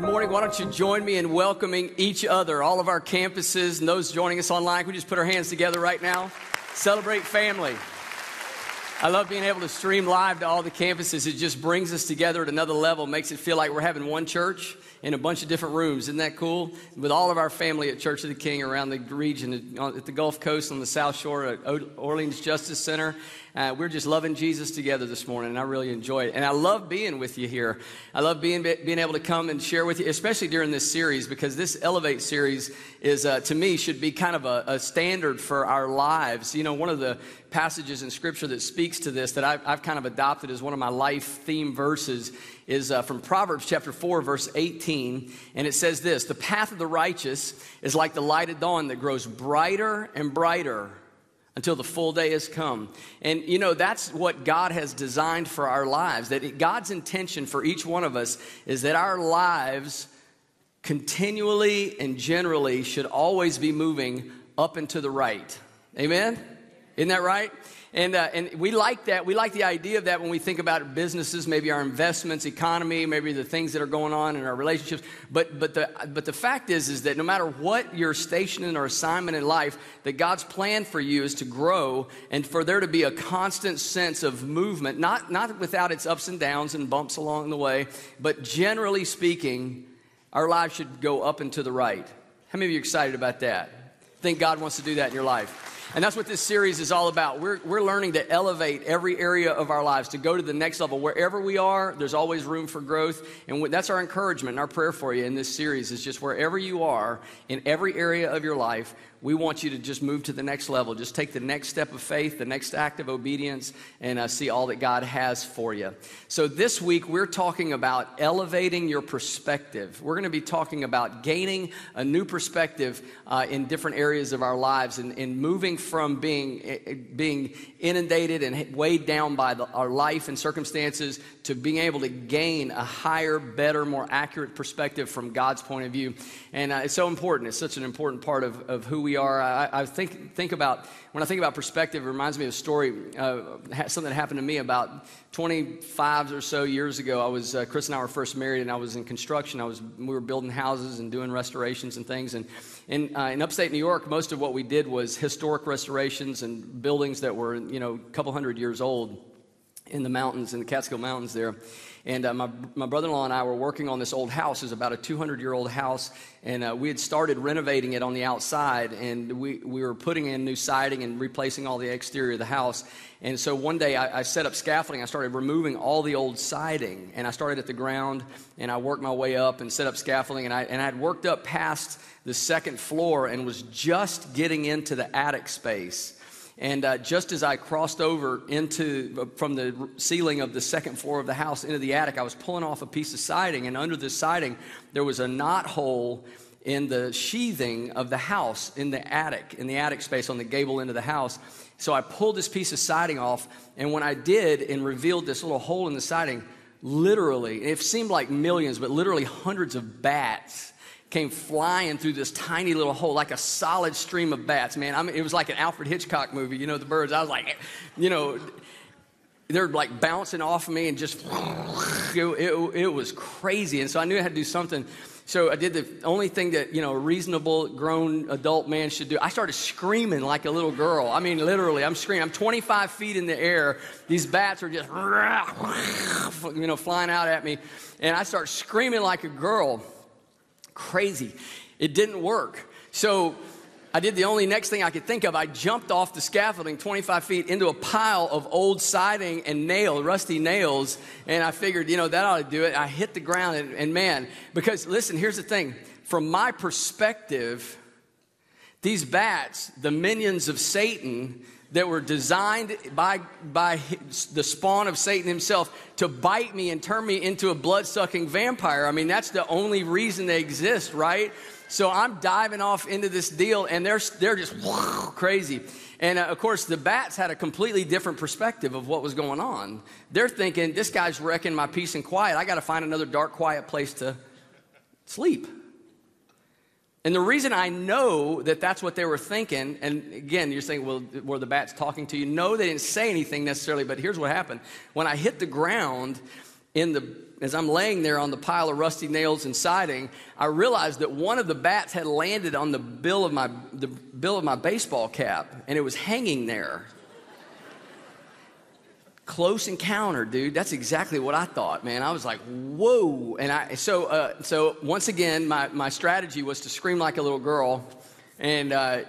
good morning. Why don't you join me in welcoming each other, all of our campuses, and those joining us online? Can we just put our hands together right now? Celebrate family. I love being able to stream live to all the campuses. It just brings us together at another level, makes it feel like we're having one church in a bunch of different rooms. Isn't that cool? With all of our family at Church of the King around the region, at the Gulf Coast, on the South Shore, at Orleans Justice Center. Uh, we're just loving Jesus together this morning, and I really enjoy it. And I love being with you here. I love being, being able to come and share with you, especially during this series, because this Elevate series is, uh, to me, should be kind of a, a, standard for our lives. You know, one of the passages in Scripture that speaks to this that I've, I've kind of adopted as one of my life theme verses is uh, from Proverbs chapter 4, verse 18. And it says this The path of the righteous is like the light of dawn that grows brighter and brighter until the full day has come. And you know, that's what God has designed for our lives. That God's intention for each one of us is that our lives continually and generally should always be moving up and to the right. Amen? Isn't that right? And, uh, and we like that. We like the idea of that when we think about businesses, maybe our investments, economy, maybe the things that are going on in our relationships. But, but, the, but the fact is, is that no matter what your station or assignment in life, that God's plan for you is to grow and for there to be a constant sense of movement, not, not without its ups and downs and bumps along the way, but generally speaking, our lives should go up and to the right. How many of you are excited about that? Think God wants to do that in your life? And that's what this series is all about. We're, we're learning to elevate every area of our lives, to go to the next level. Wherever we are, there's always room for growth. And that's our encouragement and our prayer for you in this series is just wherever you are, in every area of your life, we want you to just move to the next level. Just take the next step of faith, the next act of obedience, and uh, see all that God has for you. So, this week, we're talking about elevating your perspective. We're going to be talking about gaining a new perspective uh, in different areas of our lives and, and moving from being, eh, eh, being inundated and weighed down by the, our life and circumstances to being able to gain a higher, better, more accurate perspective from God's point of view. And uh, it's so important. It's such an important part of, of who we are. I, I, think, think about, when I think about perspective, it reminds me of a story, uh, something that happened to me about 25 or so years ago. I was, uh, Chris and I were first married, and I was in construction. I was, we were building houses and doing restorations and things. And in, uh, in upstate New York, most of what we did was historic restorations and buildings that were, you know, a couple hundred years old in the mountains, in the Catskill Mountains there. And uh, my, my brother in law and I were working on this old house. It was about a 200 year old house. And uh, we had started renovating it on the outside. And we, we were putting in new siding and replacing all the exterior of the house. And so one day I, I set up scaffolding. I started removing all the old siding. And I started at the ground and I worked my way up and set up scaffolding. And I, and I had worked up past the second floor and was just getting into the attic space and uh, just as I crossed over into from the ceiling of the second floor of the house into the attic, I was pulling off a piece of siding, and under the siding there was a knot hole in the sheathing of the house in the attic, in the attic space on the gable end of the house. So I pulled this piece of siding off, and when I did and revealed this little hole in the siding, literally, it seemed like millions, but literally hundreds of bats came flying through this tiny little hole like a solid stream of bats, man. I mean, it was like an Alfred Hitchcock movie, you know, the birds. I was like, eh, you know, they're like bouncing off of me and just, it, it, it was crazy. And so I knew I had to do something. So I did the only thing that, you know, a reasonable grown adult man should do. I started screaming like a little girl. I mean, literally, I'm screaming. I'm 25 feet in the air. These bats are just, you know, flying out at me. And I start screaming like a girl crazy. It didn't work. So I did the only next thing I could think of. I jumped off the scaffolding 25 feet into a pile of old siding and nail, rusty nails, and I figured, you know, that ought to do it. I hit the ground, and, and man, because listen, here's the thing. From my perspective, these bats, the minions of Satan, that were designed by, by the spawn of Satan himself to bite me and turn me into a blood sucking vampire. I mean, that's the only reason they exist, right? So I'm diving off into this deal, and they're, they're just crazy. And uh, of course, the bats had a completely different perspective of what was going on. They're thinking, this guy's wrecking my peace and quiet. I got to find another dark, quiet place to sleep. And the reason I know that that's what they were thinking, and again, you're saying, well, were the bats talking to you? No, they didn't say anything necessarily, but here's what happened. When I hit the ground, in the as I'm laying there on the pile of rusty nails and siding, I realized that one of the bats had landed on the bill of my the bill of my baseball cap, and it was hanging there. Close encounter, dude. That's exactly what I thought, man. I was like, whoa. And I so uh, so once again, my my strategy was to scream like a little girl, and uh,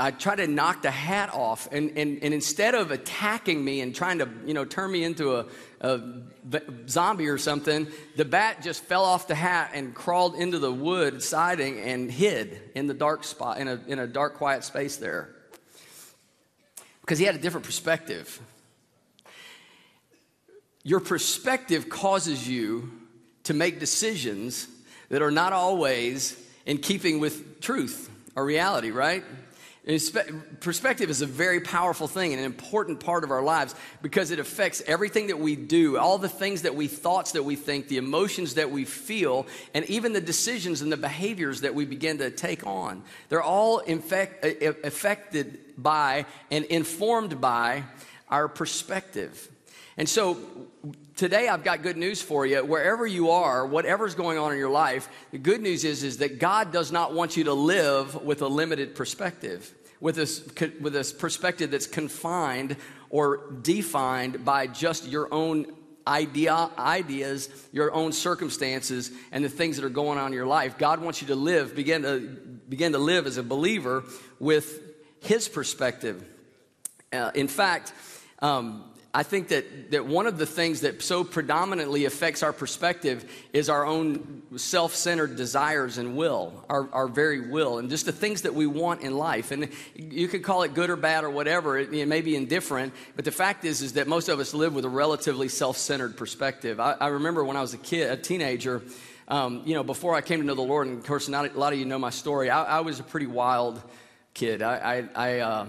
I tried to knock the hat off, and, and, and instead of attacking me and trying to, you know, turn me into a, a zombie or something, the bat just fell off the hat and crawled into the wood siding and hid in the dark spot, in a, in a dark, quiet space there. Because he had a different perspective. Your perspective causes you to make decisions that are not always in keeping with truth or reality, right? Perspective is a very powerful thing and an important part of our lives because it affects everything that we do, all the things that we thoughts that we think, the emotions that we feel, and even the decisions and the behaviors that we begin to take on. They're all infect, affected by and informed by our perspective. And so today I've got good news for you. Wherever you are, whatever's going on in your life, the good news is, is that God does not want you to live with a limited perspective, with this, with this perspective that's confined or defined by just your own idea, ideas, your own circumstances, and the things that are going on in your life. God wants you to live, begin to, begin to live as a believer with His perspective. Uh, in fact, um, I think that, that one of the things that so predominantly affects our perspective is our own self centered desires and will, our, our very will, and just the things that we want in life. And you could call it good or bad or whatever, it, it may be indifferent, but the fact is, is that most of us live with a relatively self centered perspective. I, I, remember when I was a kid, a teenager, um, you know, before I came to know the Lord, and of course, not, a lot of you know my story, I, I was a pretty wild kid. I, I, I uh,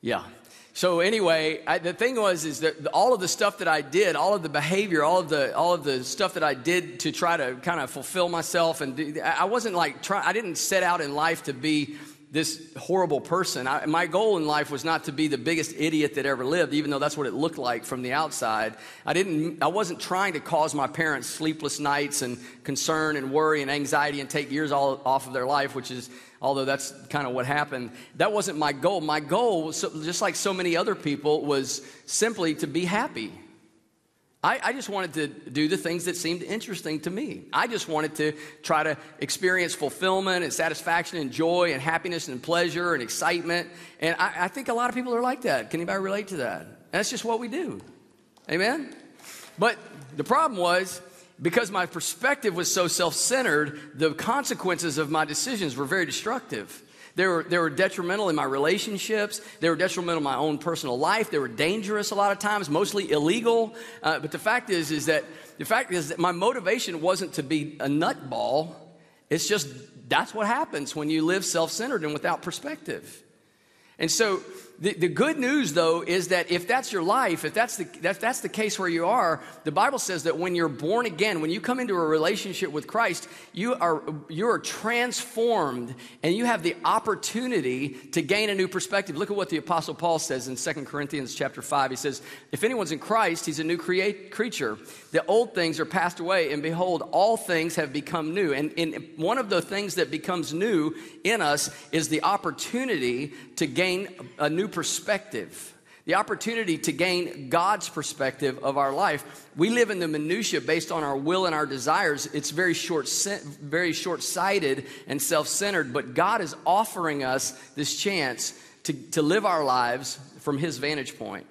yeah, so anyway, I, the thing was is that all of the stuff that I did, all of the behavior, all of the all of the stuff that I did to try to kind of fulfill myself, and do, I wasn't like try, I didn't set out in life to be this horrible person. I, my goal in life was not to be the biggest idiot that ever lived, even though that's what it looked like from the outside. I didn't. I wasn't trying to cause my parents sleepless nights and concern and worry and anxiety and take years all off of their life, which is although that's kind of what happened. That wasn't my goal. My goal, was, just like so many other people, was simply to be happy. I, I, just wanted to do the things that seemed interesting to me. I just wanted to try to experience fulfillment and satisfaction and joy and happiness and pleasure and excitement. And I, I think a lot of people are like that. Can anybody relate to that? And that's just what we do. Amen? But the problem was, because my perspective was so self centered, the consequences of my decisions were very destructive. They were, they were detrimental in my relationships. They were detrimental in my own personal life. They were dangerous a lot of times, mostly illegal. Uh, but the fact is, is that the fact is that my motivation wasn't to be a nutball. It's just that's what happens when you live self-centered and without perspective. And so the, the good news, though, is that if that's your life, if that's, the, if that's the case where you are, the Bible says that when you're born again, when you come into a relationship with Christ, you are, you are transformed and you have the opportunity to gain a new perspective. Look at what the Apostle Paul says in 2 Corinthians chapter 5. He says, If anyone's in Christ, he's a new create, creature. The old things are passed away, and behold, all things have become new. And, and one of the things that becomes new in us is the opportunity to gain a new perspective, the opportunity to gain God's perspective of our life. We live in the minutia based on our will and our desires. It's very short, very short-sighted and self-centered. But God is offering us this chance to, to live our lives from His vantage point.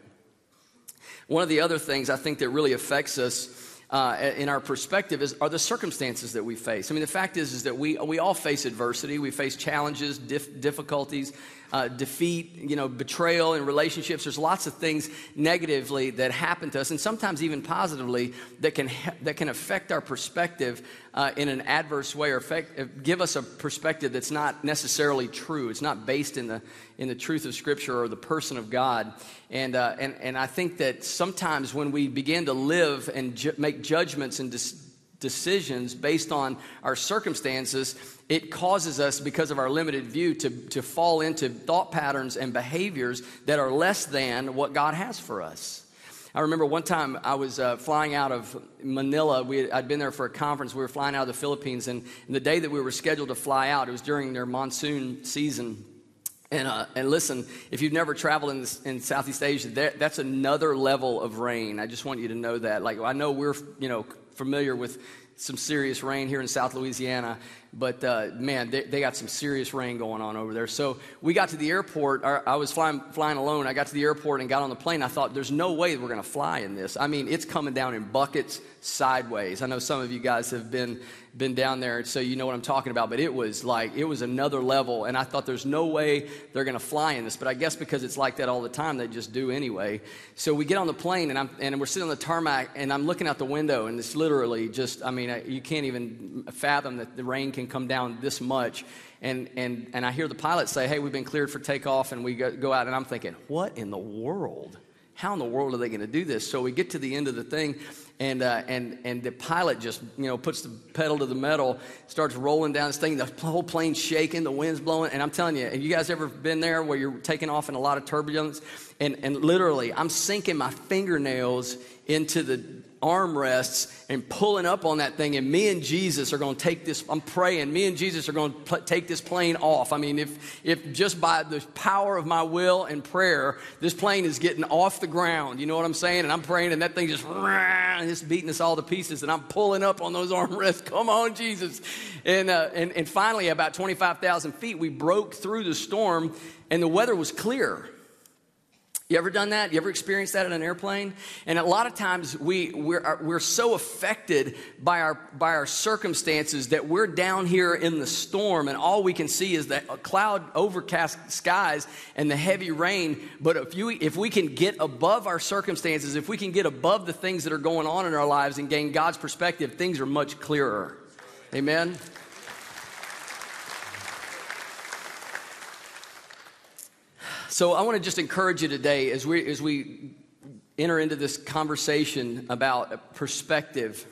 One of the other things I think that really affects us uh, in our perspective is are the circumstances that we face. I mean, the fact is is that we we all face adversity, we face challenges, dif- difficulties, uh, defeat, you know, betrayal in relationships. There's lots of things negatively that happen to us, and sometimes even positively that can ha- that can affect our perspective uh, in an adverse way, or affect, uh, give us a perspective that's not necessarily true. It's not based in the in the truth of Scripture or the person of God. And uh, and and I think that sometimes when we begin to live and ju- make judgments and dis- decisions based on our circumstances, it causes us, because of our limited view, to, to fall into thought patterns and behaviors that are less than what God has for us. I remember one time I was uh, flying out of Manila. We had, I'd been there for a conference. We were flying out of the Philippines, and, and the day that we were scheduled to fly out, it was during their monsoon season. And, uh, and listen, if you've never traveled in, in Southeast Asia, that, that's another level of rain. I just want you to know that. Like, I know we're, you know, familiar with some serious rain here in South Louisiana, but uh, man, they, they, got some serious rain going on over there. So we got to the airport. I was flying, flying alone. I got to the airport and got on the plane. I thought, there's no way we're going to fly in this. I mean, it's coming down in buckets sideways. I know some of you guys have been been down there, so you know what I'm talking about. But it was like, it was another level. And I thought there's no way they're going to fly in this. But I guess because it's like that all the time, they just do anyway. So we get on the plane, and, I'm, and we're sitting on the tarmac, and I'm looking out the window, and it's literally just, I mean, you can't even fathom that the rain can come down this much. And, and, and I hear the pilot say, Hey, we've been cleared for takeoff, and we go, go out, and I'm thinking, What in the world? How in the world are they going to do this? So we get to the end of the thing, and, uh, and, and the pilot just, you know, puts the pedal to the metal, starts rolling down this thing. The whole plane's shaking, the wind's blowing. And I'm telling you, have you guys ever been there where you're taking off in a lot of turbulence? And, and literally, I'm sinking my fingernails into the armrests and pulling up on that thing. And me and Jesus are going to take this, I'm praying, me and Jesus are going to pl- take this plane off. I mean, if, if just by the power of my will and prayer, this plane is getting off the ground, you know what I'm saying? And I'm praying, and that thing just, and it's beating us all to pieces. And I'm pulling up on those armrests. Come on, Jesus. And, uh, and, and finally, about 25,000 feet, we broke through the storm, and the weather was clear. You ever done that? You ever experienced that in an airplane? And a lot of times we, we're, uh, we're so affected by our, by our circumstances that we're down here in the storm and all we can see is the uh, cloud overcast skies and the heavy rain. But if, you, if we can get above our circumstances, if we can get above the things that are going on in our lives and gain God's perspective, things are much clearer. Amen? So I want to just encourage you today as we, as we enter into this conversation about a perspective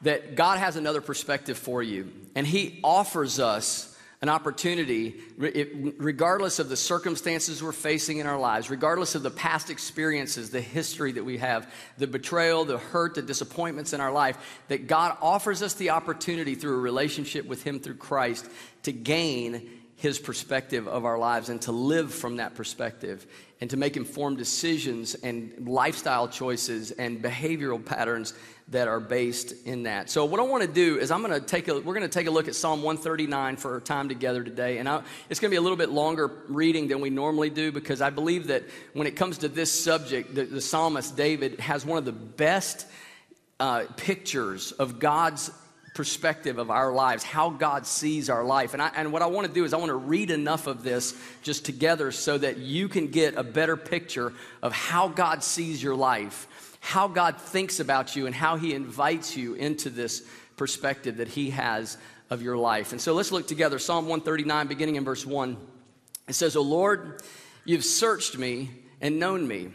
that God has another perspective for you. And He offers us an opportunity, regardless of the circumstances we're facing in our lives, regardless of the past experiences, the history that we have, the betrayal, the hurt, the disappointments in our life, that God offers us the opportunity through a relationship with Him through Christ to gain his perspective of our lives and to live from that perspective and to make informed decisions and lifestyle choices and behavioral patterns that are based in that. So what I want to do is I'm going to take a we're going to take a look at Psalm 139 for our time together today and I, it's going to be a little bit longer reading than we normally do because I believe that when it comes to this subject the, the psalmist David has one of the best uh, pictures of God's perspective of our lives, how God sees our life. And, I, and what I want to do is I want to read enough of this just together so that you can get a better picture of how God sees your life, how God thinks about you, and how He invites you into this perspective that He has of your life. And so let's look together. Psalm 139, beginning in verse 1. It says, O Lord, you've searched me and known me.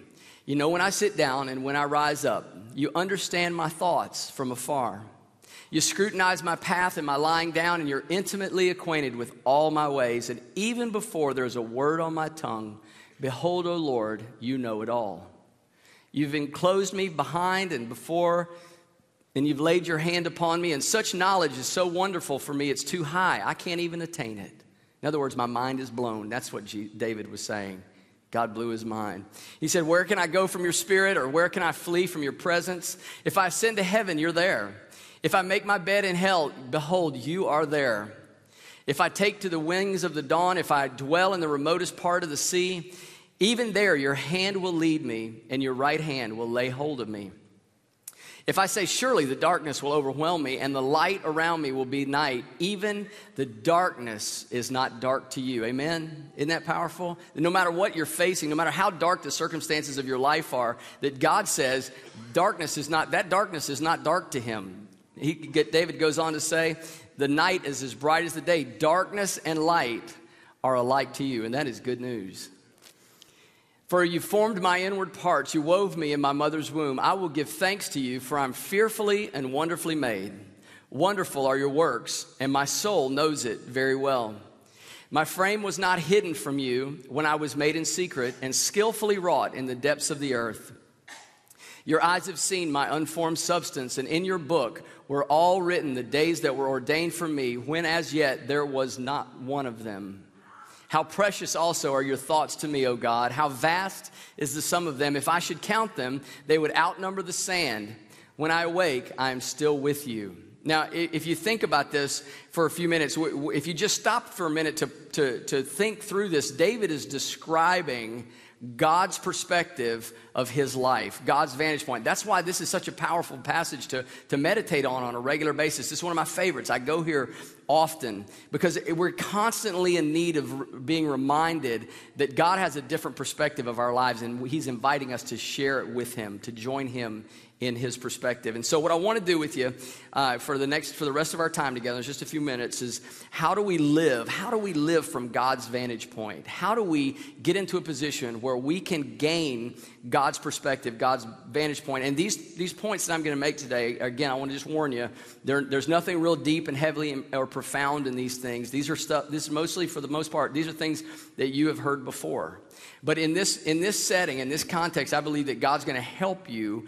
You know when I sit down and when I rise up. You understand my thoughts from afar. You scrutinize my path and my lying down, and you're intimately acquainted with all my ways. And even before there's a word on my tongue, behold, O Lord, you know it all. You've enclosed me behind and before, and you've laid your hand upon me. And such knowledge is so wonderful for me, it's too high. I can't even attain it. In other words, my mind is blown. That's what David was saying. God blew his mind. He said, Where can I go from your spirit, or where can I flee from your presence? If I ascend to heaven, you're there. If I make my bed in hell, behold, you are there. If I take to the wings of the dawn, if I dwell in the remotest part of the sea, even there your hand will lead me, and your right hand will lay hold of me. If I say, Surely the darkness will overwhelm me, and the light around me will be night, even the darkness is not dark to you. Amen? Isn't that powerful? No matter what you're facing, no matter how dark the circumstances of your life are, that God says, darkness is not, that darkness is not dark to him. He, David goes on to say, The night is as bright as the day. Darkness and light are alike to you. And that is good news. For you formed my inward parts, you wove me in my mother's womb. I will give thanks to you, for I'm fearfully and wonderfully made. Wonderful are your works, and my soul knows it very well. My frame was not hidden from you when I was made in secret and skillfully wrought in the depths of the earth. Your eyes have seen my unformed substance, and in your book were all written the days that were ordained for me, when as yet there was not one of them. How precious also are your thoughts to me, O God. How vast is the sum of them. If I should count them, they would outnumber the sand. When I awake, I am still with you. Now, if you think about this for a few minutes, if you just stop for a minute to, to, to think through this, David is describing God's perspective of his life, God's vantage point. That's why this is such a powerful passage to, to meditate on on a regular basis. It's one of my favorites. I go here often because we're constantly in need of being reminded that God has a different perspective of our lives and he's inviting us to share it with him, to join him in his perspective. And so, what I want to do with you uh, for the next, for the rest of our time together, just a few minutes, is how do we live? How do we live from God's vantage point? How do we get into a position where we can gain God's perspective, God's vantage point? And these these points that I'm going to make today, again, I want to just warn you, there, there's nothing real deep and heavily or profound in these things. These are stuff. This is mostly, for the most part, these are things that you have heard before. But in this in this setting, in this context, I believe that God's going to help you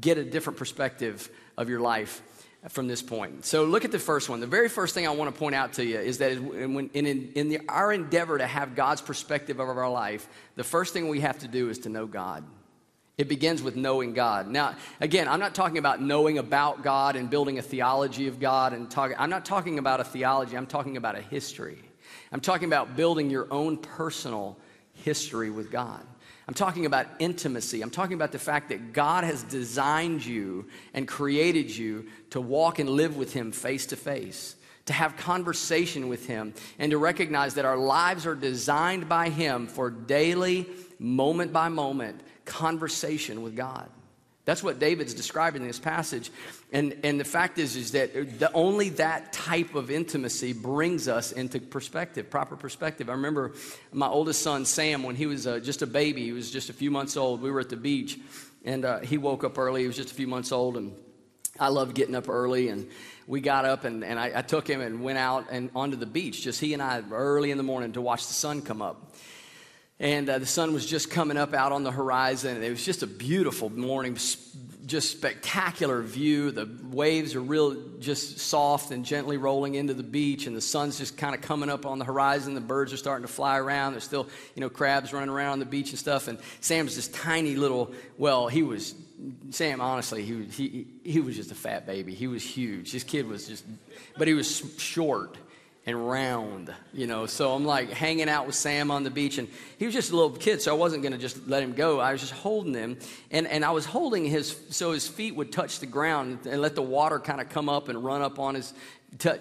get a different perspective of your life from this point. So look at the first one. The very first thing I want to point out to you is that in, in, in the, our endeavor to have God's perspective of our life, the first thing we have to do is to know God. It begins with knowing God. Now, again, I'm not talking about knowing about God and building a theology of God and talking I'm not talking about a theology, I'm talking about a history. I'm talking about building your own personal history with God. I'm talking about intimacy. I'm talking about the fact that God has designed you and created you to walk and live with Him face to face, to have conversation with Him, and to recognize that our lives are designed by Him for daily, moment by moment conversation with God. That's what David's describing in this passage. And, and the fact is, is that the, only that type of intimacy brings us into perspective, proper perspective. I remember my oldest son, Sam, when he was uh, just a baby, he was just a few months old. We were at the beach, and uh, he woke up early. He was just a few months old, and I loved getting up early. And we got up, and, and I, I took him and went out and onto the beach, just he and I, early in the morning to watch the sun come up and uh, the sun was just coming up out on the horizon. And it was just a beautiful morning, just spectacular view. The waves are real, just soft and gently rolling into the beach, and the sun's just kind of coming up on the horizon. The birds are starting to fly around. There's still, you know, crabs running around on the beach and stuff. And Sam's this tiny little, well, he was, Sam, honestly, he, he, he was just a fat baby. He was huge. This kid was just, but he was short and round, you know. So I'm like hanging out with Sam on the beach, and he was just a little kid, so I wasn't going to just let him go. I was just holding him, and, and I was holding his so his feet would touch the ground and let the water kind of come up and run up on his,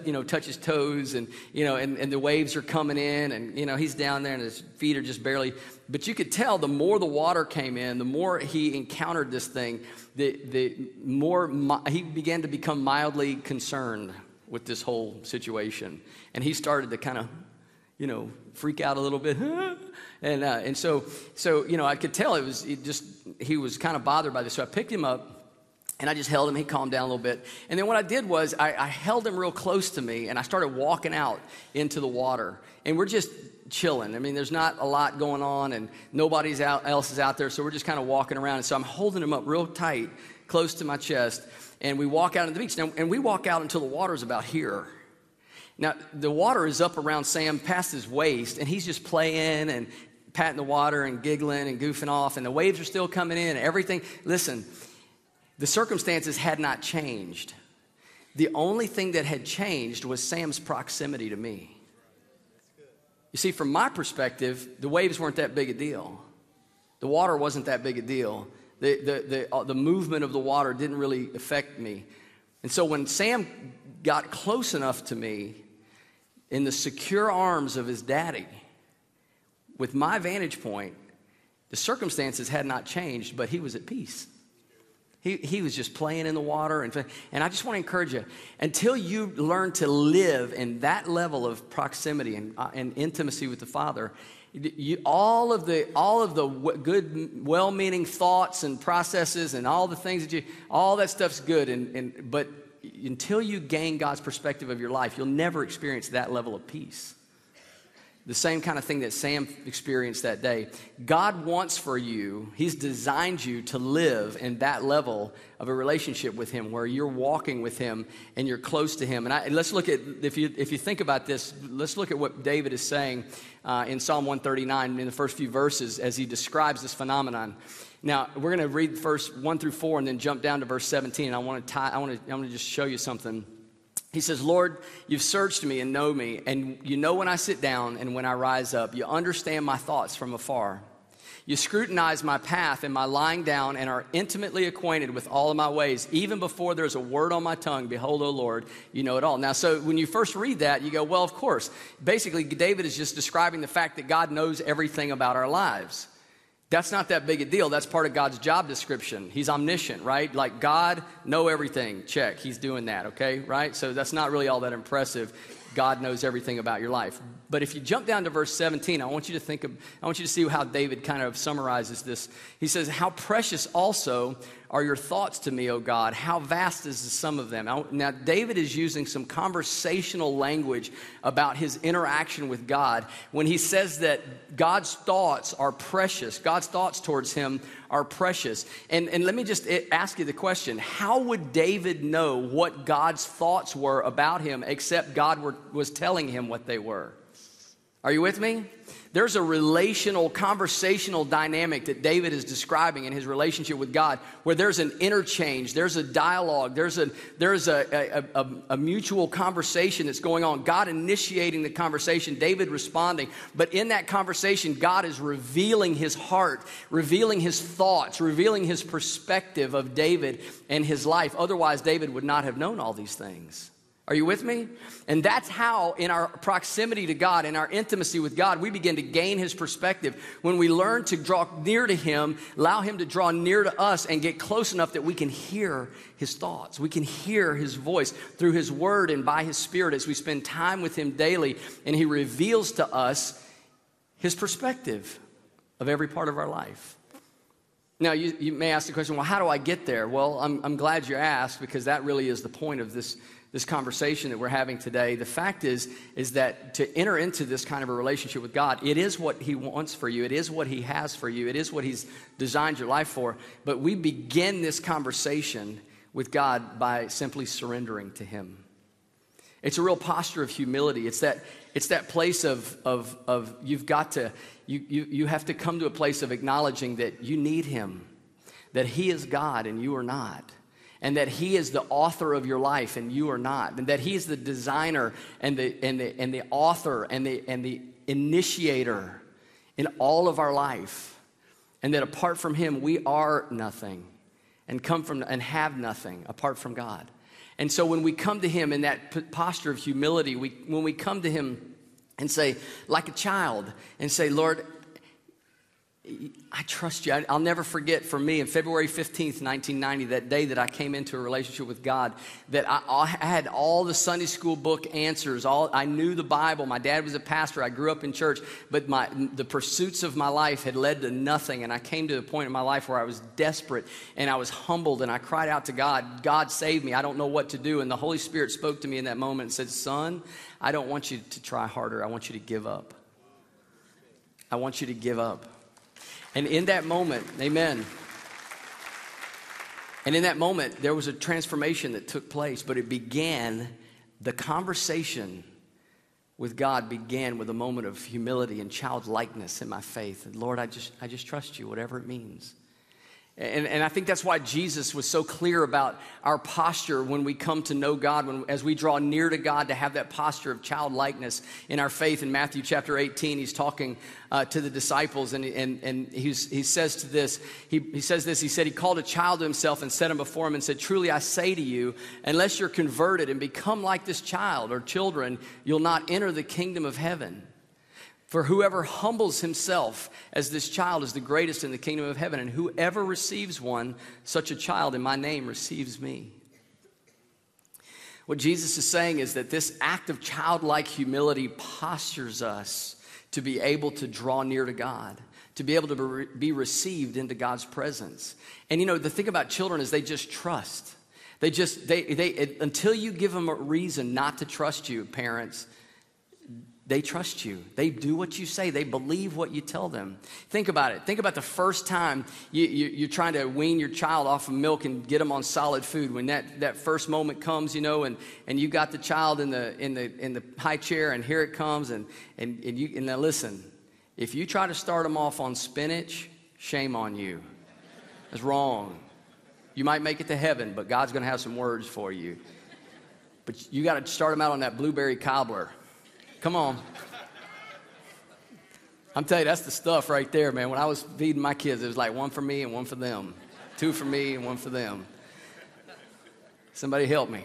you know, touch his toes, and you know, and, and the waves are coming in, and you know, he's down there, and his feet are just barely. But you could tell the more the water came in, the more he encountered this thing, the the more he began to become mildly concerned with this whole situation. And he started to kind of, you know, freak out a little bit. and, uh, and so, so, you know, I could tell it was it just, he was kind of bothered by this. So I picked him up and I just held him. He calmed down a little bit. And then what I did was I, I held him real close to me and I started walking out into the water. And we're just chilling. I mean, there's not a lot going on and nobody's out, else is out there. So we're just kind of walking around. And so I'm holding him up real tight, close to my chest and we walk out on the beach. Now, and we walk out until the water is about here. Now, the water is up around Sam past his waist, and he's just playing and patting the water and giggling and goofing off, and the waves are still coming in and everything. Listen, the circumstances had not changed. The only thing that had changed was Sam's proximity to me. You see, from my perspective, the waves weren't that big a deal. The water wasn't that big a deal the, the, the, uh, the movement of the water didn't really affect me. And so when Sam got close enough to me in the secure arms of his daddy, with my vantage point, the circumstances had not changed, but he was at peace. He, he was just playing in the water. And, and I just want to encourage you until you learn to live in that level of proximity and, uh, and intimacy with the Father, you, all of the all of the good well-meaning thoughts and processes and all the things that you all that stuff's good and, and but until you gain god's perspective of your life you'll never experience that level of peace the same kind of thing that Sam experienced that day. God wants for you, He's designed you to live in that level of a relationship with Him where you're walking with Him and you're close to Him. And, I, let's look at, if you, if you think about this, let's look at what David is saying uh, in Psalm 139 in the first few verses as he describes this phenomenon. Now, we're going to read first 1 through 4 and then jump down to verse 17. I want to I want to, I want to just show you something. He says, Lord, you've searched me and know me, and you know when I sit down and when I rise up. You understand my thoughts from afar. You scrutinize my path and my lying down and are intimately acquainted with all of my ways. Even before there's a word on my tongue, behold, O Lord, you know it all. Now, so when you first read that, you go, well, of course. Basically, David is just describing the fact that God knows everything about our lives. That's not that big a deal. That's part of God's job description. He's omniscient, right? Like God know everything. Check. He's doing that, okay? Right? So that's not really all that impressive. God knows everything about your life. But if you jump down to verse 17, I want you to think of, I want you to see how David kind of summarizes this. He says, How precious also are your thoughts to me, O God? How vast is the sum of them? Now, David is using some conversational language about his interaction with God when he says that God's thoughts are precious. God's thoughts towards him are precious. And, and let me just ask you the question How would David know what God's thoughts were about him except God were, was telling him what they were? Are you with me? There's a relational, conversational dynamic that David is describing in his relationship with God, where there's an interchange, there's a dialogue, there's a, there's a, a, a, a mutual conversation that's going on. God initiating the conversation, David responding. But in that conversation, God is revealing his heart, revealing his thoughts, revealing his perspective of David and his life. Otherwise, David would not have known all these things. Are you with me? And that's how, in our proximity to God, in our intimacy with God, we begin to gain His perspective. When we learn to draw near to Him, allow Him to draw near to us, and get close enough that we can hear His thoughts. We can hear His voice through His Word and by His Spirit as we spend time with Him daily, and He reveals to us His perspective of every part of our life. Now, you, you may ask the question, well, how do I get there? Well, I'm, I'm glad you asked because that really is the point of this this conversation that we're having today the fact is is that to enter into this kind of a relationship with god it is what he wants for you. It is what he has for you. It is what he's designed your life for. But we begin this conversation with god by simply surrendering to him. It's a real posture of humility. It's that it's that place of of, of you've got to you, you you have to come to a place of acknowledging that you need him that he is god and you are not and that He is the author of your life and you are not, and that He is the designer and the, and the, and the author and the, and the initiator in all of our life, and that apart from Him, we are nothing and come from and have nothing apart from God. And so when we come to Him in that posture of humility, we, when we come to Him and say, like a child, and say, Lord, I trust you. I'll never forget for me, in February 15th, 1990, that day that I came into a relationship with God, that I, I, had all the Sunday school book answers. All I knew the Bible. My dad was a pastor. I grew up in church, but my, the pursuits of my life had led to nothing. And I came to a point in my life where I was desperate and I was humbled and I cried out to God, God, save me. I don't know what to do. And the Holy Spirit spoke to me in that moment and said, Son, I don't want you to try harder. I want you to give up. I want you to give up. And in that moment, amen. And in that moment, there was a transformation that took place, but it began, the conversation with God began with a moment of humility and childlikeness in my faith. And Lord, I just, I just trust you, whatever it means. And, and I think that's why Jesus was so clear about our posture when we come to know God, when, as we draw near to God, to have that posture of childlikeness in our faith. In Matthew chapter 18, he's talking uh, to the disciples, and, and, and he says to this, he, he says this, he said, he called a child to himself and set him before him and said, Truly I say to you, unless you're converted and become like this child or children, you'll not enter the kingdom of heaven. For whoever humbles himself as this child is the greatest in the kingdom of heaven, and whoever receives one, such a child in my name, receives me. What Jesus is saying is that this act of childlike humility postures us to be able to draw near to God, to be able to be received into God's presence. And you know, the thing about children is they just trust. They just, they, they, until you give them a reason not to trust you, parents, they trust you. They do what you say. They believe what you tell them. Think about it. Think about the first time you, you, are trying to wean your child off of milk and get them on solid food. When that, that first moment comes, you know, and, and you got the child in the, in, the, in the high chair, and here it comes. And, and, and, you, and now listen, if you try to start them off on spinach, shame on you. That's wrong. You might make it to heaven, but God's going to have some words for you. But you got to start them out on that blueberry cobbler. Come on. I'm telling you, that's the stuff right there, man. When I was feeding my kids, it was like one for me and one for them, two for me and one for them. Somebody help me.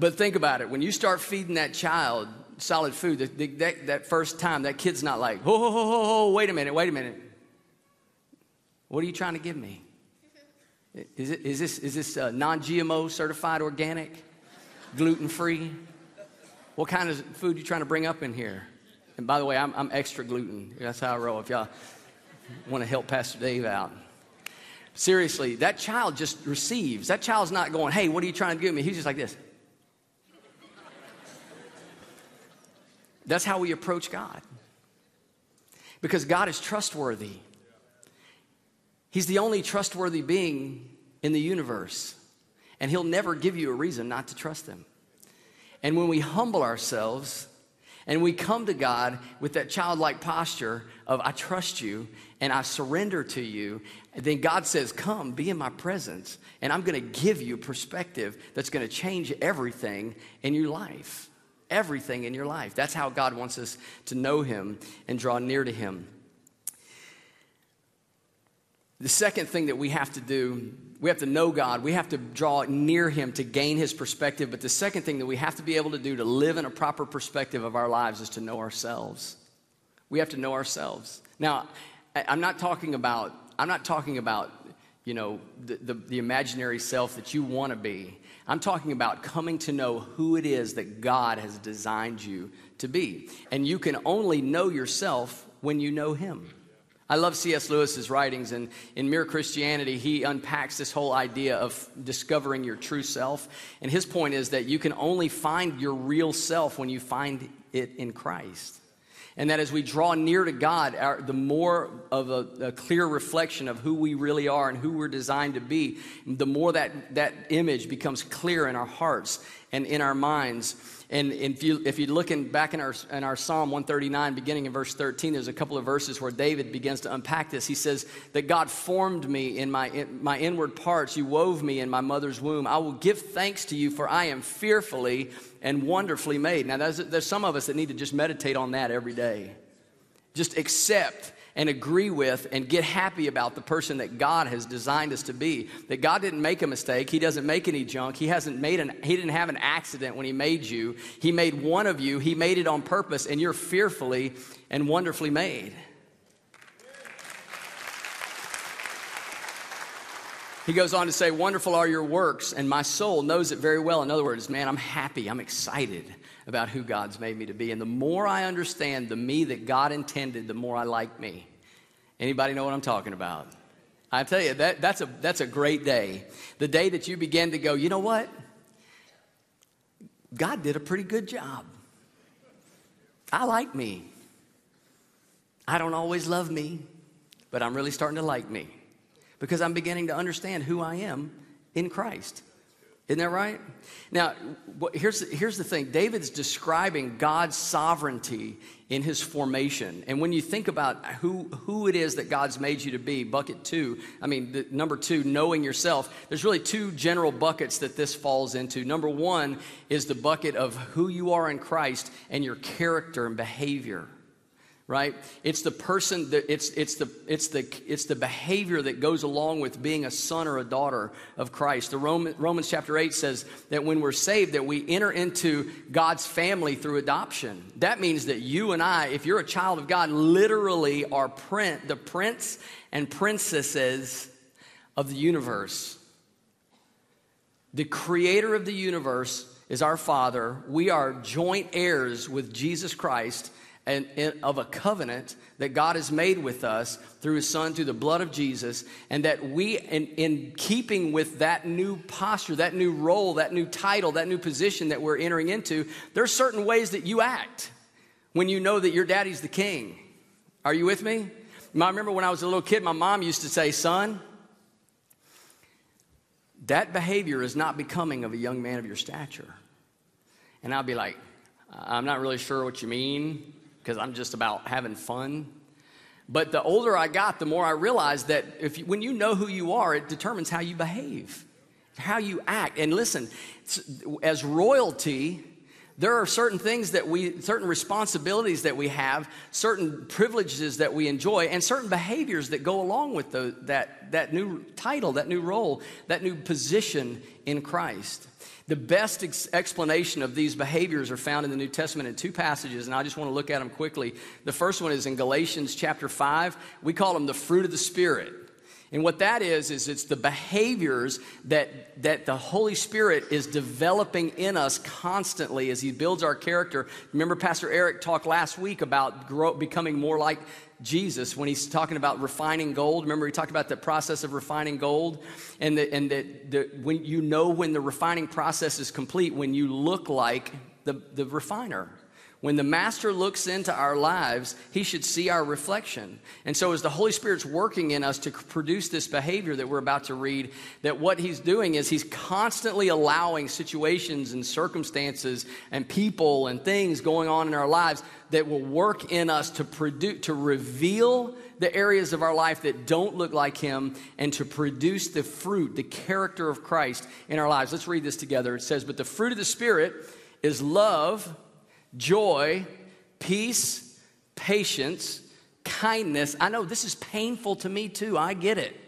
But think about it. When you start feeding that child solid food, that, that, that first time, that kid's not like, oh, oh, oh, oh, wait a minute, wait a minute. What are you trying to give me? Is, it, is this, is this uh, non GMO certified organic, gluten free? What kind of food you trying to bring up in here? And by the way, I'm, I'm extra gluten. That's how I roll. If y'all want to help Pastor Dave out. Seriously, that child just receives. That child's not going, hey, what are you trying to give me? He's just like this. That's how we approach God. Because God is trustworthy. He's the only trustworthy being in the universe. And He'll never give you a reason not to trust Him. And when we humble ourselves and we come to God with that childlike posture of, I trust you and I surrender to you, then God says, Come, be in my presence, and I'm going to give you perspective that's going to change everything in your life. Everything in your life. That's how God wants us to know Him and draw near to Him. The second thing that we have to do we have to know God. We have to draw near Him to gain His perspective. But the second thing that we have to be able to do to live in a proper perspective of our lives is to know ourselves. We have to know ourselves. Now, I'm not talking about, I'm not talking about, you know, the, the, the imaginary self that you want to be. I'm talking about coming to know who it is that God has designed you to be. And you can only know yourself when you know Him. I love C.S. Lewis's writings, and in Mere Christianity, he unpacks this whole idea of discovering your true self. And his point is that you can only find your real self when you find it in Christ. And that as we draw near to God, our, the more of a, a, clear reflection of who we really are and who we're designed to be, the more that, that image becomes clear in our hearts and in our minds. And if you if you look in, back in our in our Psalm 139, beginning in verse 13, there's a couple of verses where David begins to unpack this. He says that God formed me in my in my inward parts. You wove me in my mother's womb. I will give thanks to you, for I am fearfully and wonderfully made. Now, there's, there's some of us that need to just meditate on that every day. Just accept and agree with and get happy about the person that God has designed us to be. That God didn't make a mistake. He doesn't make any junk. He hasn't made an he didn't have an accident when he made you. He made one of you. He made it on purpose and you're fearfully and wonderfully made. He goes on to say, Wonderful are your works, and my soul knows it very well. In other words, man, I'm happy, I'm excited about who God's made me to be. And the more I understand the me that God intended, the more I like me. Anybody know what I'm talking about? I tell you, that, that's, a, that's a great day. The day that you begin to go, you know what? God did a pretty good job. I like me. I don't always love me, but I'm really starting to like me because I'm beginning to understand who I am in Christ. Isn't that right? Now, here's, here's the thing David's describing God's sovereignty in his formation. And when you think about who, who it is that God's made you to be, bucket two, I mean, the, number two, knowing yourself, there's really two general buckets that this falls into. Number one is the bucket of who you are in Christ and your character and behavior right? It's the person that it's it's the it's the it's the behavior that goes along with being a son or a daughter of christ. The Roman, romans chapter 8 says that when we're saved that we enter into god's family through adoption. That means that you and i if you're a child of god literally are print, the prince and princesses of the universe. The creator of the universe is our father. We are joint heirs with jesus christ and, of a covenant that God has made with us through His Son, through the blood of Jesus, and that we, in, in keeping with that new posture, that new role, that new title, that new position that we're entering into, there are certain ways that you act when you know that your daddy's the king. Are you with me? I remember when I was a little kid, my mom used to say, Son, that behavior is not becoming of a young man of your stature. And I'd be like, I'm not really sure what you mean because I'm just about having fun. But the older I got, the more I realized that if you, when you know who you are, it determines how you behave, how you act. And listen, as royalty, there are certain things that we, certain responsibilities that we have, certain privileges that we enjoy, and certain behaviors that go along with the, that, that new title, that new role, that new position in Christ. The best ex- explanation of these behaviors are found in the New Testament in two passages, and I just want to look at them quickly. The first one is in Galatians chapter 5. We call them the fruit of the Spirit. And what that is, is it's the behaviors that, that the Holy Spirit is developing in us constantly as He builds our character. Remember, Pastor Eric talked last week about grow, becoming more like Jesus when he's talking about refining gold. Remember, he talked about the process of refining gold, and that and that the, when you know when the refining process is complete, when you look like the, the refiner. When the master looks into our lives, he should see our reflection. And so, as the Holy Spirit's working in us to produce this behavior that we're about to read, that what he's doing is he's constantly allowing situations and circumstances and people and things going on in our lives that will work in us to produce, to reveal the areas of our life that don't look like him and to produce the fruit, the character of Christ in our lives. Let's read this together. It says, But the fruit of the Spirit is love joy, peace, patience, kindness. I know this is painful to me too. I get it.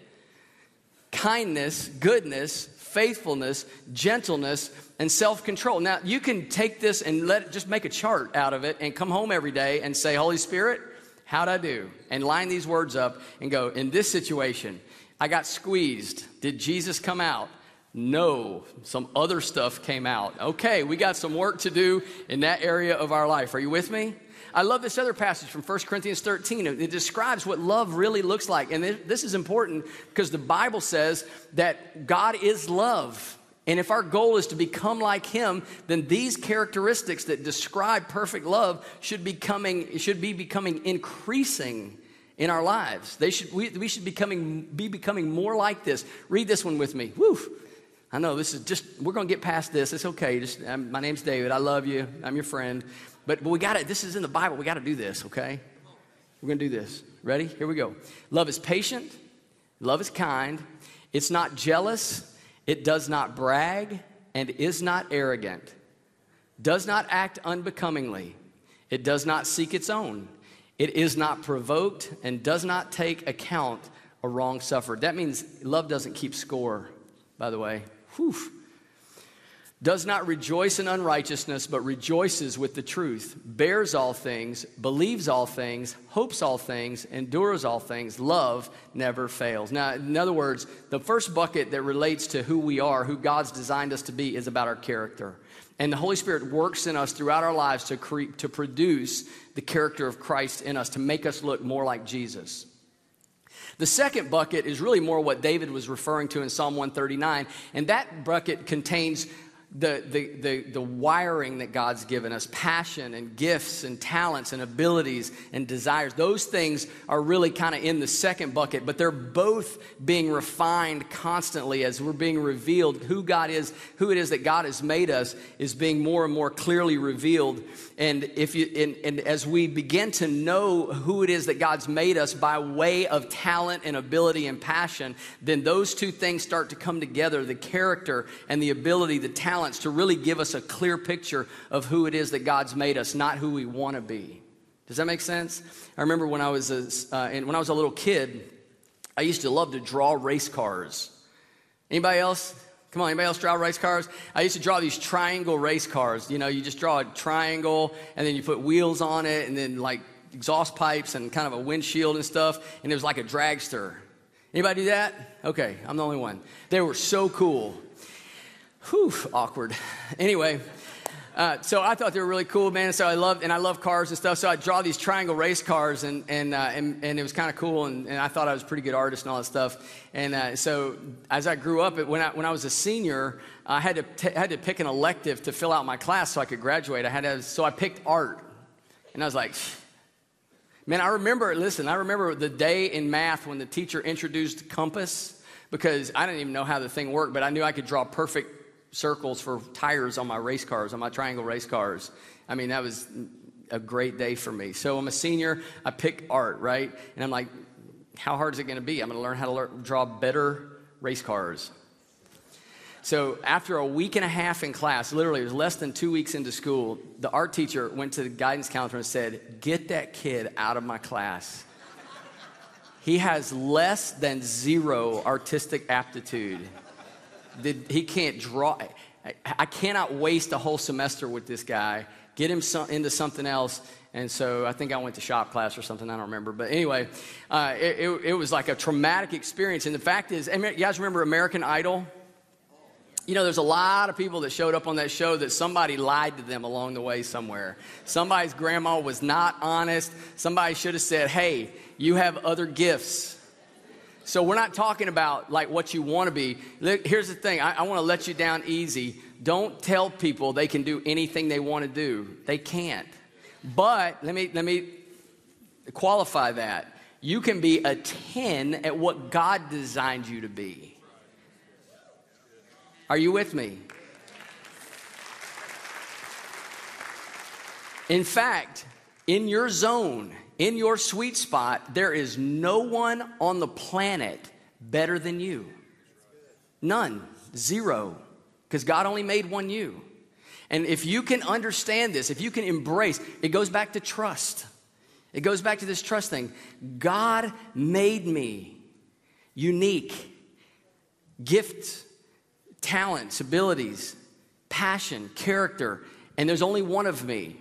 Kindness, goodness, faithfulness, gentleness, and self control. Now, you can take this and let it, just make a chart out of it and come home every day and say, Holy Spirit, how'd I do? And line these words up and go, in this situation, I got squeezed. Did Jesus come out? No, some other stuff came out. Okay, we got some work to do in that area of our life. Are you with me? I love this other passage from 1 Corinthians 13. It describes what love really looks like. And this is important because the Bible says that God is love. And if our goal is to become like him, then these characteristics that describe perfect love should, be coming, should be becoming increasing in our lives. They should, we, we should becoming, be becoming more like this. Read this one with me. Woo! I know this is just, we're going to get past this. It's okay. Just, um, my name's David. I love you. I'm your friend. But, but we got it. This is in the Bible. We got to do this, okay? We're going to do this. Ready? Here we go. Love is patient. Love is kind. It's not jealous. It does not brag and is not arrogant. Does not act unbecomingly. It does not seek its own. It is not provoked and does not take account a wrong suffered. That means love doesn't keep score, by the way. Whew. Does not rejoice in unrighteousness, but rejoices with the truth, bears all things, believes all things, hopes all things, endures all things. Love never fails. Now, in other words, the first bucket that relates to who we are, who God's designed us to be, is about our character. And the Holy Spirit works in us throughout our lives to, cre- to produce the character of Christ in us, to make us look more like Jesus. The second bucket is really more what David was referring to in Psalm 139, and that bucket contains the, the, the, the, wiring that God's given us passion and gifts and talents and abilities and desires. Those things are really kind of in the second bucket, but they're both being refined constantly as we're being revealed. Who God is, who it is that God has made us, is being more and more clearly revealed. And, if you, and, and as we begin to know who it is that God's made us by way of talent and ability and passion, then those two things start to come together the character and the ability, the talent to really give us a clear picture of who it is that God's made us, not who we want to be. Does that make sense? I remember when I was a, uh, when I was a little kid, I used to love to draw race cars. Anybody else? Come on, anybody else draw race cars? I used to draw these triangle race cars. You know, you just draw a triangle and then you put wheels on it and then like exhaust pipes and kind of a windshield and stuff. And it was like a dragster. Anybody do that? Okay, I'm the only one. They were so cool. Whew, awkward. Anyway, Uh, so I thought they were really cool, man. So I loved, and I love cars and stuff. So I draw these triangle race cars, and and uh, and, and, it was kind of cool. And, and, I thought I was a pretty good artist and all that stuff. And uh, so as I grew up, when I when I was a senior, I had to t- had to pick an elective to fill out my class so I could graduate. I had to, so I picked art, and I was like. Man, I remember, listen, I remember the day in math when the teacher introduced compass because I didn't even know how the thing worked, but I knew I could draw perfect circles for tires on my race cars, on my triangle race cars. I mean, that was a great day for me. So I'm a senior, I pick art, right? And I'm like, how hard is it going to be? I'm going to learn how to learn, draw better race cars. So after a week and a half in class, literally it was less than two weeks into school, the art teacher went to the guidance counselor and said, Get that kid out of my class. He has less than zero artistic aptitude he can't draw. I cannot waste a whole semester with this guy. Get him into something else. And so I think I went to shop class or something. I don't remember. But anyway, uh, it, it, it, was like a traumatic experience. And the fact is, you guys remember American Idol? You know, there's a lot of people that showed up on that show that somebody lied to them along the way somewhere. Somebody's grandma was not honest. Somebody should have said, hey, you have other gifts. So we're not talking about like what you want to be. Here's the thing I, I want to let you down easy. Don't tell people they can do anything they want to do. They can't. But let me, let me qualify that. You can be a 10 at what God designed you to be. Are you with me? In fact, in your zone, in your sweet spot, there is no one on the planet better than you. None. Zero. Because God only made one you. And if you can understand this, if you can embrace, it goes back to trust. It goes back to this trust thing. God made me unique. Gifts, talents, abilities, passion, character, and there's only one of me.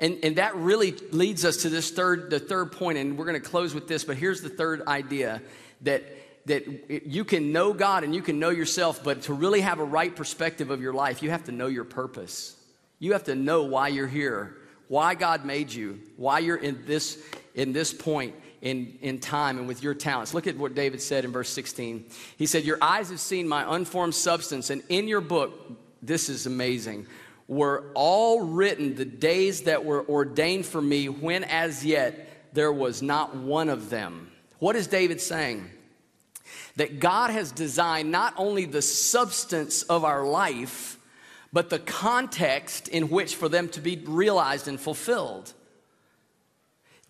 And, and that really leads us to this third, the third point, and we're going to close with this, but here's the third idea that, that you can know God and you can know yourself, but to really have a right perspective of your life, you have to know your purpose. You have to know why you're here, why God made you, why you're in this, in this point in, in time and with your talents. Look at what David said in verse 16. He said, Your eyes have seen my unformed substance, and in your book, this is amazing were all written the days that were ordained for me when as yet there was not one of them. What is David saying? That God has designed not only the substance of our life, but the context in which for them to be realized and fulfilled.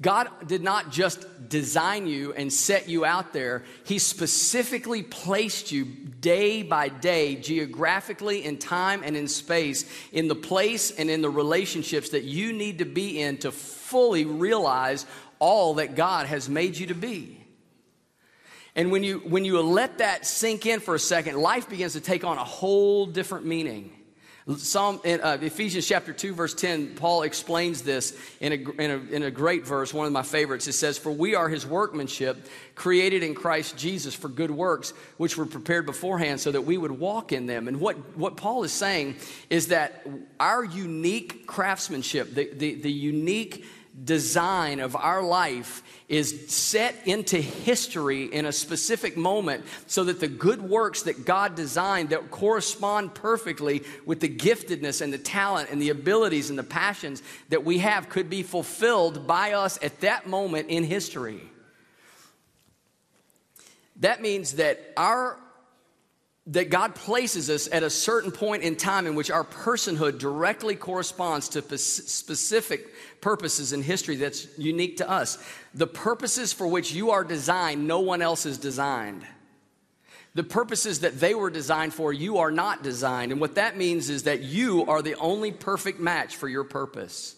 God did not just design you and set you out there, He specifically placed you day by day, geographically, in time and in space, in the place and in the relationships that you need to be in to fully realize all that God has made you to be. And when you, when you let that sink in for a second, life begins to take on a whole different meaning. Psalm, in, uh, Ephesians chapter 2, verse 10, Paul explains this in a, in, a, in a great verse, one of my favorites. It says, For we are his workmanship, created in Christ Jesus for good works, which were prepared beforehand so that we would walk in them. And what, what Paul is saying is that our unique craftsmanship, the, the, the unique design of our life is set into history in a specific moment so that the good works that God designed that correspond perfectly with the giftedness and the talent and the abilities and the passions that we have could be fulfilled by us at that moment in history. That means that our that God places us at a certain point in time in which our personhood directly corresponds to specific purposes in history that's unique to us. The purposes for which you are designed, no one else is designed. The purposes that they were designed for, you are not designed. And what that means is that you are the only perfect match for your purpose.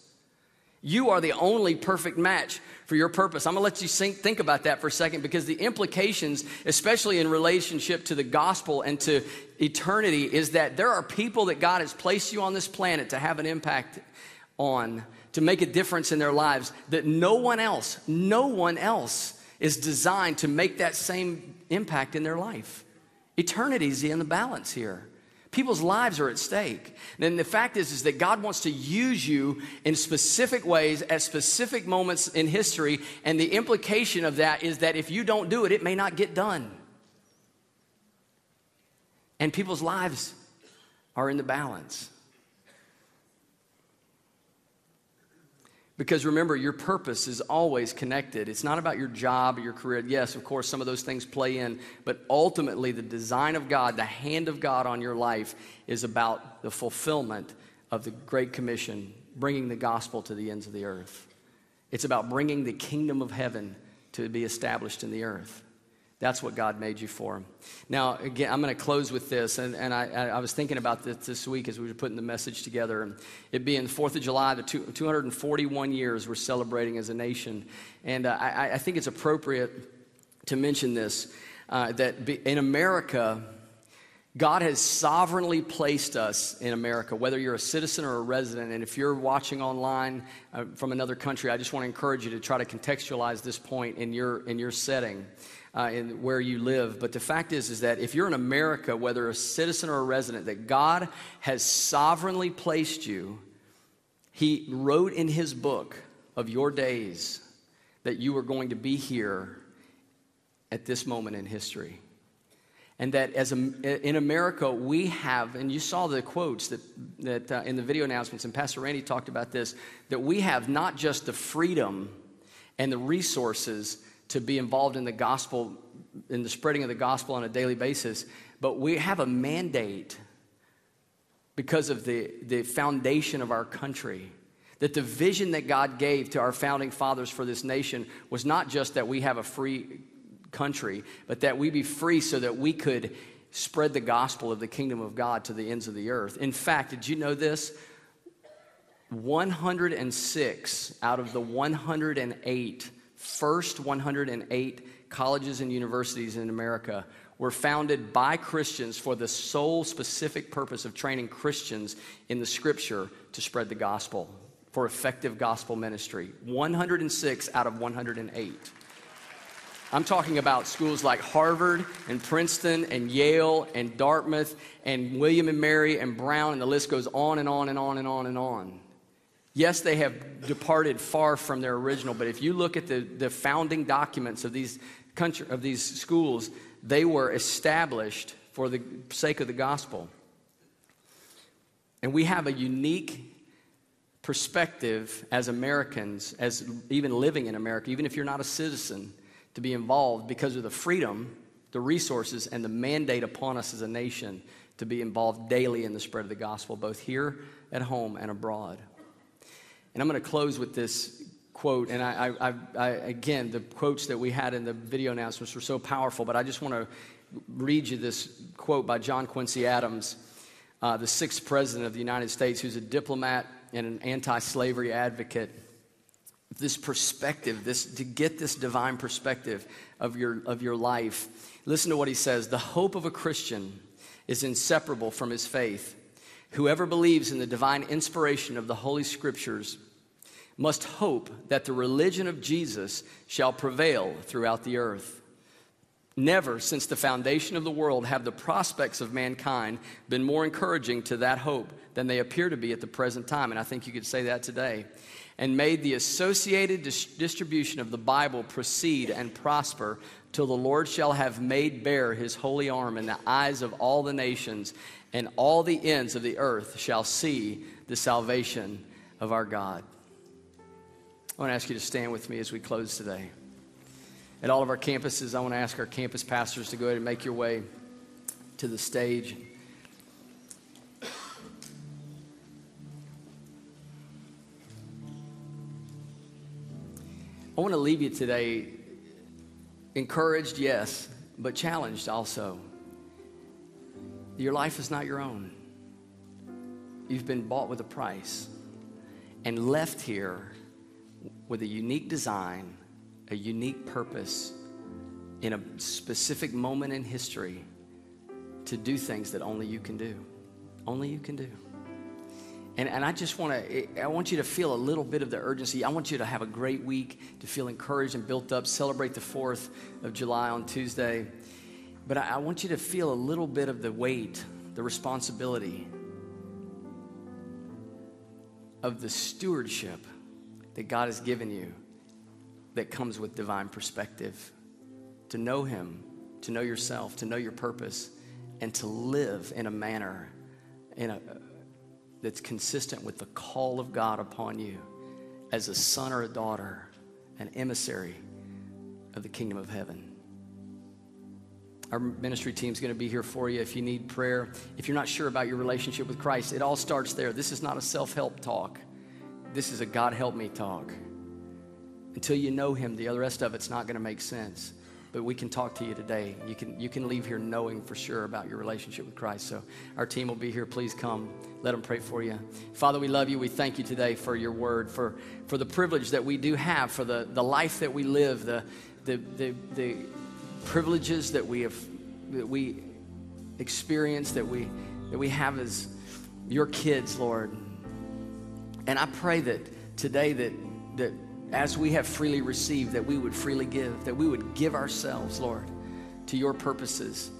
You are the only perfect match for your purpose. I'm gonna let you think, think about that for a second because the implications, especially in relationship to the gospel and to eternity, is that there are people that God has placed you on this planet to have an impact on, to make a difference in their lives that no one else, no one else is designed to make that same impact in their life. Eternity is in the balance here. People's lives are at stake. And the fact is, is that God wants to use you in specific ways at specific moments in history. And the implication of that is that if you don't do it, it may not get done. And people's lives are in the balance. Because remember, your purpose is always connected. It's not about your job or your career. Yes, of course, some of those things play in, but ultimately, the design of God, the hand of God on your life, is about the fulfillment of the Great Commission, bringing the gospel to the ends of the earth. It's about bringing the kingdom of heaven to be established in the earth. That's what God made you for. Now, again, I'm going to close with this. And, and I, I, was thinking about this this week as we were putting the message together. And it being the 4th of July, the two, 241 years we're celebrating as a nation. And uh, I, I, think it's appropriate to mention this uh, that in America, God has sovereignly placed us in America, whether you're a citizen or a resident. And if you're watching online uh, from another country, I just want to encourage you to try to contextualize this point in your, in your setting uh, in where you live. But the fact is, is that if you're in America, whether a citizen or a resident, that God has sovereignly placed you, He wrote in His book of your days that you were going to be here at this moment in history. And that as a, in America, we have, and you saw the quotes that, that uh, in the video announcements, and Pastor Randy talked about this, that we have not just the freedom and the resources to be involved in the gospel, in the spreading of the gospel on a daily basis, but we have a mandate because of the, the foundation of our country. That the vision that God gave to our founding fathers for this nation was not just that we have a free country, but that we be free so that we could spread the gospel of the kingdom of God to the ends of the earth. In fact, did you know this? 106 out of the 108 first 108 colleges and universities in America were founded by Christians for the sole specific purpose of training Christians in the scripture to spread the gospel for effective gospel ministry. 106 out of 108. I'm talking about schools like Harvard and Princeton and Yale and Dartmouth and William and Mary and Brown, and the list goes on and on and on and on and on. Yes, they have departed far from their original, but if you look at the, the founding documents of these, country, of these schools, they were established for the sake of the gospel. And we have a unique perspective as Americans, as even living in America, even if you're not a citizen, to be involved because of the freedom, the resources, and the mandate upon us as a nation to be involved daily in the spread of the gospel, both here at home and abroad. And I'm going to close with this quote. And I, I, I, again, the quotes that we had in the video announcements were so powerful, but I just want to read you this quote by John Quincy Adams, uh, the sixth president of the United States, who's a diplomat and an anti slavery advocate. This perspective, this, to get this divine perspective of your, of your life. Listen to what he says The hope of a Christian is inseparable from his faith. Whoever believes in the divine inspiration of the Holy Scriptures must hope that the religion of Jesus shall prevail throughout the earth. Never since the foundation of the world have the prospects of mankind been more encouraging to that hope than they appear to be at the present time. And I think you could say that today. And made the associated dis- distribution of the Bible proceed and prosper till the Lord shall have made bare his holy arm in the eyes of all the nations, and all the ends of the earth shall see the salvation of our God. I want to ask you to stand with me as we close today. At all of our campuses, I want to ask our campus pastors to go ahead and make your way to the stage. I want to leave you today encouraged, yes, but challenged also. Your life is not your own. You've been bought with a price and left here with a unique design, a unique purpose in a specific moment in history to do things that only you can do. Only you can do. And, and I just want to, I want you to feel a little bit of the urgency. I want you to have a great week, to feel encouraged and built up, celebrate the 4th of July on Tuesday. But I, I want you to feel a little bit of the weight the responsibility of the stewardship that God has given you that comes with divine perspective. To know Him, to know yourself, to know your purpose, and to live in a manner in a, that's consistent with the call of God upon you as a son or a daughter, an emissary of the kingdom of heaven. Our ministry team is going to be here for you if you need prayer. If you're not sure about your relationship with Christ, it all starts there. This is not a self help talk, this is a God help me talk. Until you know Him, the rest of it's not going to make sense. But we can talk to you today. You can, you can leave here knowing for sure about your relationship with Christ. So our team will be here. Please come. Let them pray for you. Father, we love you. We thank you today for your word, for, for the privilege that we do have, for the, the life that we live, the, the, the, the privileges that we have that we experience that we that we have as your kids lord and i pray that today that that as we have freely received that we would freely give that we would give ourselves lord to your purposes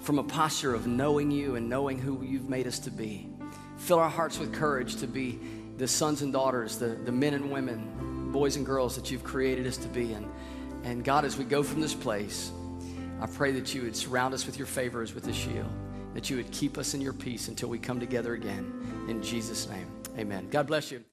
from a posture of knowing you and knowing who you've made us to be fill our hearts with courage to be the sons and daughters the, the men and women boys and girls that you've created us to be and and God, as we go from this place, I pray that you would surround us with your favor as with a shield, that you would keep us in your peace until we come together again. In Jesus' name, amen. God bless you.